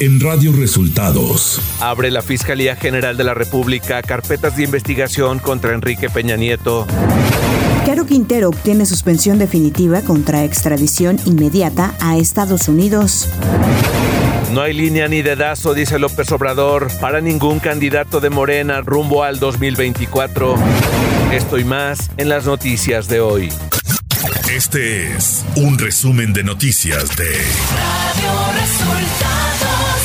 en Radio Resultados. Abre la Fiscalía General de la República carpetas de investigación contra Enrique Peña Nieto. Caro Quintero obtiene suspensión definitiva contra extradición inmediata a Estados Unidos. No hay línea ni dedazo, dice López Obrador, para ningún candidato de Morena rumbo al 2024. Esto y más en las noticias de hoy. Este es un resumen de noticias de Radio Resultados.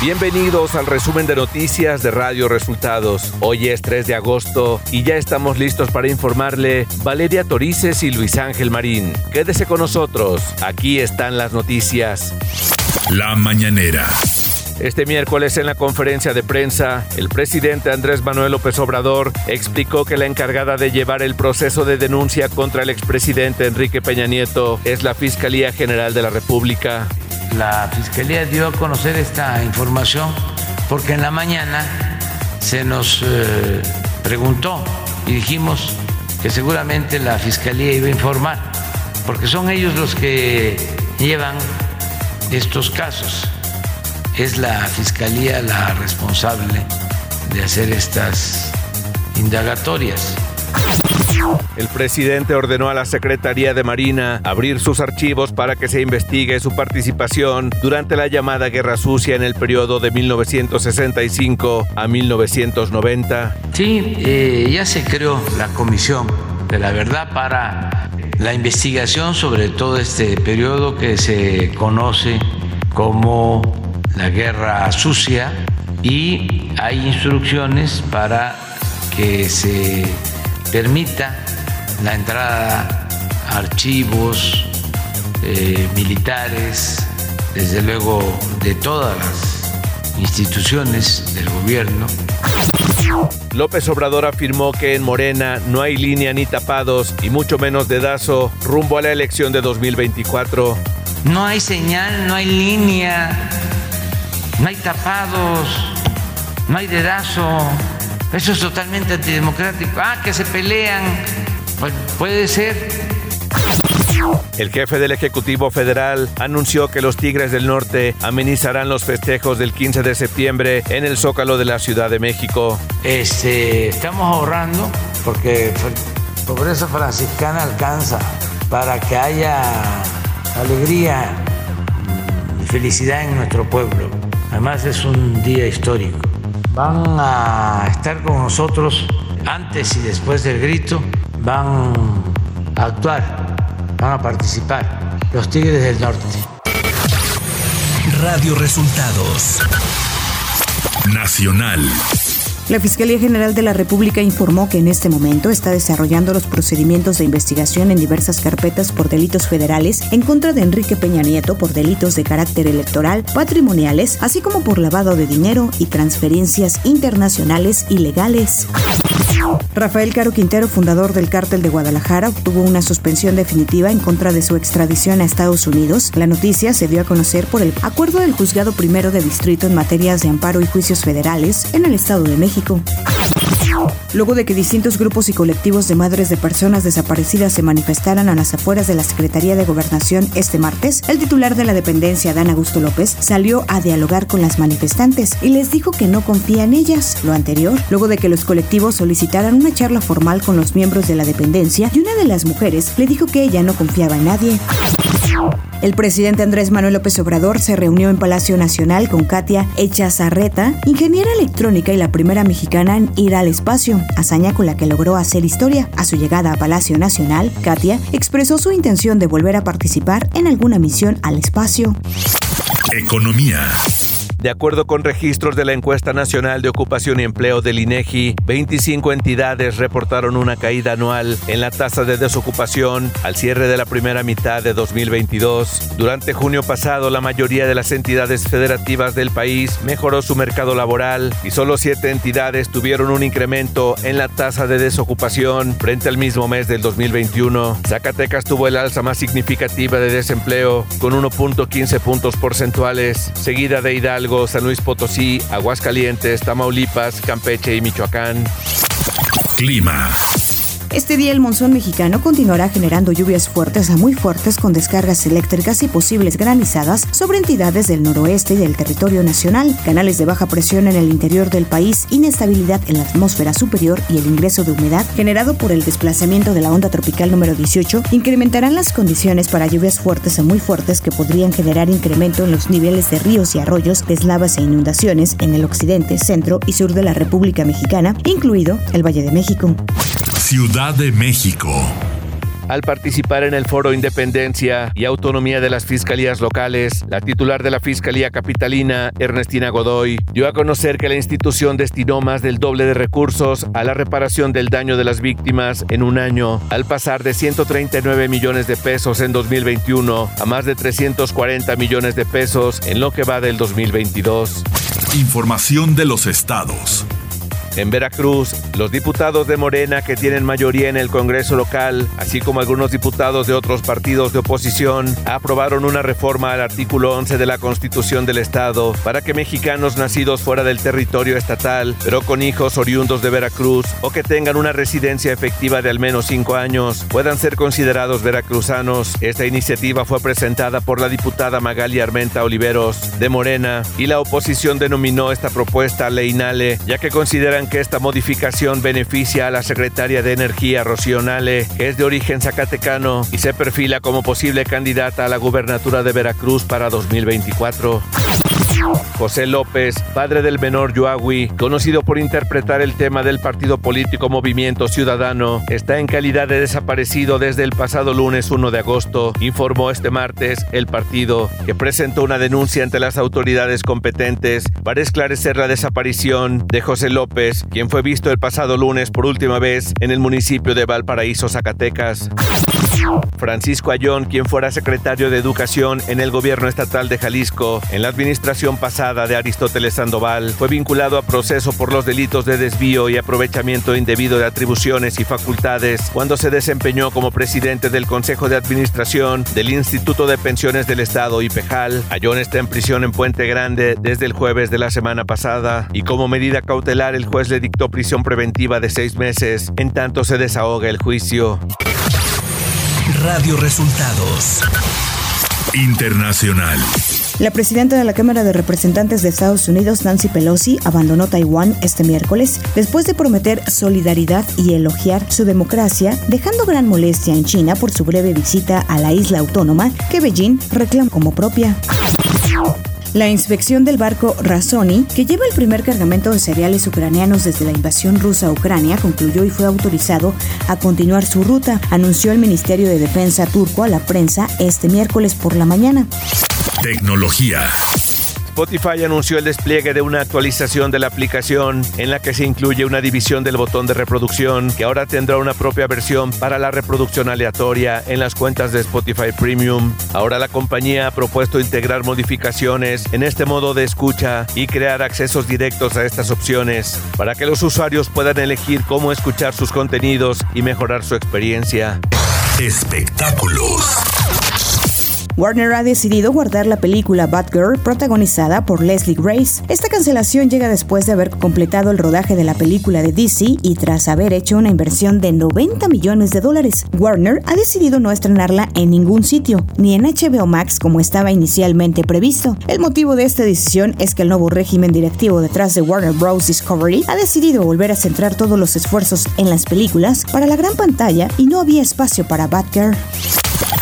Bienvenidos al resumen de noticias de Radio Resultados. Hoy es 3 de agosto y ya estamos listos para informarle Valeria Torices y Luis Ángel Marín. Quédese con nosotros, aquí están las noticias. La mañanera. Este miércoles en la conferencia de prensa, el presidente Andrés Manuel López Obrador explicó que la encargada de llevar el proceso de denuncia contra el expresidente Enrique Peña Nieto es la Fiscalía General de la República. La Fiscalía dio a conocer esta información porque en la mañana se nos eh, preguntó y dijimos que seguramente la Fiscalía iba a informar, porque son ellos los que llevan estos casos es la Fiscalía la responsable de hacer estas indagatorias. El presidente ordenó a la Secretaría de Marina abrir sus archivos para que se investigue su participación durante la llamada Guerra Sucia en el periodo de 1965 a 1990. Sí, eh, ya se creó la Comisión de la Verdad para la investigación sobre todo este periodo que se conoce como la guerra sucia y hay instrucciones para que se permita la entrada a archivos eh, militares, desde luego de todas las instituciones del gobierno. López Obrador afirmó que en Morena no hay línea ni tapados y mucho menos dedazo rumbo a la elección de 2024. No hay señal, no hay línea no hay tapados, no hay dedazo. Eso es totalmente antidemocrático. Ah, que se pelean. Pues puede ser. El jefe del Ejecutivo Federal anunció que los Tigres del Norte amenizarán los festejos del 15 de septiembre en el Zócalo de la Ciudad de México. Este, estamos ahorrando porque pobreza franciscana alcanza para que haya alegría y felicidad en nuestro pueblo. Además es un día histórico. Van a estar con nosotros antes y después del grito. Van a actuar, van a participar los Tigres del Norte. Radio Resultados Nacional. La Fiscalía General de la República informó que en este momento está desarrollando los procedimientos de investigación en diversas carpetas por delitos federales en contra de Enrique Peña Nieto por delitos de carácter electoral, patrimoniales, así como por lavado de dinero y transferencias internacionales ilegales. Rafael Caro Quintero, fundador del Cártel de Guadalajara, obtuvo una suspensión definitiva en contra de su extradición a Estados Unidos. La noticia se dio a conocer por el acuerdo del Juzgado Primero de Distrito en materias de amparo y juicios federales en el Estado de México. Luego de que distintos grupos y colectivos de madres de personas desaparecidas se manifestaran a las afueras de la Secretaría de Gobernación este martes, el titular de la dependencia, Dan Augusto López, salió a dialogar con las manifestantes y les dijo que no confía en ellas. Lo anterior, luego de que los colectivos solicitaran una charla formal con los miembros de la dependencia y una de las mujeres le dijo que ella no confiaba en nadie. El presidente Andrés Manuel López Obrador se reunió en Palacio Nacional con Katia Echazarreta, ingeniera electrónica y la primera mexicana en ir al espacio, hazaña con la que logró hacer historia. A su llegada a Palacio Nacional, Katia expresó su intención de volver a participar en alguna misión al espacio. Economía. De acuerdo con registros de la encuesta nacional de ocupación y empleo del INEGI, 25 entidades reportaron una caída anual en la tasa de desocupación al cierre de la primera mitad de 2022. Durante junio pasado, la mayoría de las entidades federativas del país mejoró su mercado laboral y solo siete entidades tuvieron un incremento en la tasa de desocupación frente al mismo mes del 2021. Zacatecas tuvo el alza más significativa de desempleo con 1.15 puntos porcentuales, seguida de Hidalgo San Luis Potosí, Aguascalientes, Tamaulipas, Campeche y Michoacán. Clima. Este día el monzón mexicano continuará generando lluvias fuertes a muy fuertes con descargas eléctricas y posibles granizadas sobre entidades del noroeste y del territorio nacional, canales de baja presión en el interior del país, inestabilidad en la atmósfera superior y el ingreso de humedad generado por el desplazamiento de la onda tropical número 18 incrementarán las condiciones para lluvias fuertes a muy fuertes que podrían generar incremento en los niveles de ríos y arroyos, deslavas e inundaciones en el occidente, centro y sur de la República Mexicana, incluido el Valle de México. Ciudad de México al participar en el foro Independencia y Autonomía de las Fiscalías Locales, la titular de la Fiscalía Capitalina, Ernestina Godoy, dio a conocer que la institución destinó más del doble de recursos a la reparación del daño de las víctimas en un año, al pasar de 139 millones de pesos en 2021 a más de 340 millones de pesos en lo que va del 2022. Información de los estados. En Veracruz, los diputados de Morena que tienen mayoría en el Congreso local, así como algunos diputados de otros partidos de oposición, aprobaron una reforma al artículo 11 de la Constitución del Estado para que mexicanos nacidos fuera del territorio estatal, pero con hijos oriundos de Veracruz o que tengan una residencia efectiva de al menos cinco años, puedan ser considerados veracruzanos. Esta iniciativa fue presentada por la diputada Magali Armenta Oliveros de Morena y la oposición denominó esta propuesta leinale, ya que consideran que esta modificación beneficia a la secretaria de Energía Rocío Nale, que es de origen zacatecano y se perfila como posible candidata a la gubernatura de Veracruz para 2024. José López, padre del menor Yoagui, conocido por interpretar el tema del partido político Movimiento Ciudadano, está en calidad de desaparecido desde el pasado lunes 1 de agosto, informó este martes el partido, que presentó una denuncia ante las autoridades competentes para esclarecer la desaparición de José López, quien fue visto el pasado lunes por última vez en el municipio de Valparaíso, Zacatecas. Francisco Ayón, quien fuera secretario de Educación en el gobierno estatal de Jalisco, en la administración pasada de Aristóteles Sandoval, fue vinculado a proceso por los delitos de desvío y aprovechamiento indebido de atribuciones y facultades cuando se desempeñó como presidente del Consejo de Administración del Instituto de Pensiones del Estado IPEJAL. Ayón está en prisión en Puente Grande desde el jueves de la semana pasada y como medida cautelar el juez le dictó prisión preventiva de seis meses, en tanto se desahoga el juicio. Radio Resultados Internacional. La presidenta de la Cámara de Representantes de Estados Unidos, Nancy Pelosi, abandonó Taiwán este miércoles después de prometer solidaridad y elogiar su democracia, dejando gran molestia en China por su breve visita a la isla autónoma que Beijing reclama como propia. La inspección del barco Razoni, que lleva el primer cargamento de cereales ucranianos desde la invasión rusa a Ucrania, concluyó y fue autorizado a continuar su ruta, anunció el Ministerio de Defensa turco a la prensa este miércoles por la mañana. Tecnología. Spotify anunció el despliegue de una actualización de la aplicación en la que se incluye una división del botón de reproducción que ahora tendrá una propia versión para la reproducción aleatoria en las cuentas de Spotify Premium. Ahora la compañía ha propuesto integrar modificaciones en este modo de escucha y crear accesos directos a estas opciones para que los usuarios puedan elegir cómo escuchar sus contenidos y mejorar su experiencia. Espectáculos. Warner ha decidido guardar la película Batgirl protagonizada por Leslie Grace. Esta cancelación llega después de haber completado el rodaje de la película de DC y tras haber hecho una inversión de 90 millones de dólares. Warner ha decidido no estrenarla en ningún sitio, ni en HBO Max como estaba inicialmente previsto. El motivo de esta decisión es que el nuevo régimen directivo detrás de Warner Bros. Discovery ha decidido volver a centrar todos los esfuerzos en las películas para la gran pantalla y no había espacio para Batgirl.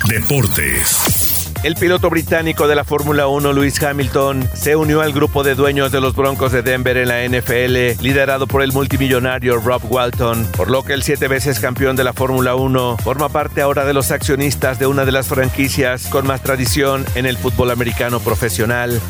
Deportes. El piloto británico de la Fórmula 1, Lewis Hamilton, se unió al grupo de dueños de los Broncos de Denver en la NFL, liderado por el multimillonario Rob Walton, por lo que el siete veces campeón de la Fórmula 1 forma parte ahora de los accionistas de una de las franquicias con más tradición en el fútbol americano profesional.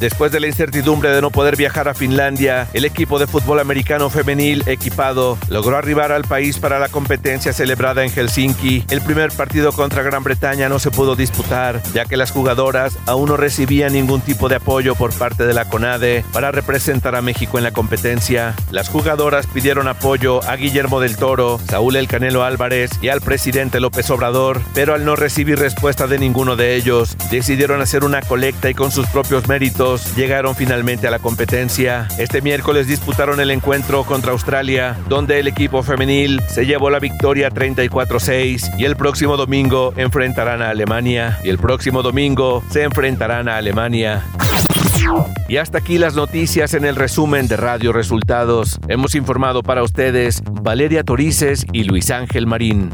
Después de la incertidumbre de no poder viajar a Finlandia, el equipo de fútbol americano femenil equipado logró arribar al país para la competencia celebrada en Helsinki. El primer partido contra Gran Bretaña no se pudo disputar, ya que las jugadoras aún no recibían ningún tipo de apoyo por parte de la CONADE para representar a México en la competencia. Las jugadoras pidieron apoyo a Guillermo del Toro, Saúl El Canelo Álvarez y al presidente López Obrador, pero al no recibir respuesta de ninguno de ellos, decidieron hacer una colecta y con sus propios méritos, llegaron finalmente a la competencia. Este miércoles disputaron el encuentro contra Australia, donde el equipo femenil se llevó la victoria 34-6 y el próximo domingo enfrentarán a Alemania y el próximo domingo se enfrentarán a Alemania. Y hasta aquí las noticias en el resumen de Radio Resultados. Hemos informado para ustedes Valeria Torices y Luis Ángel Marín.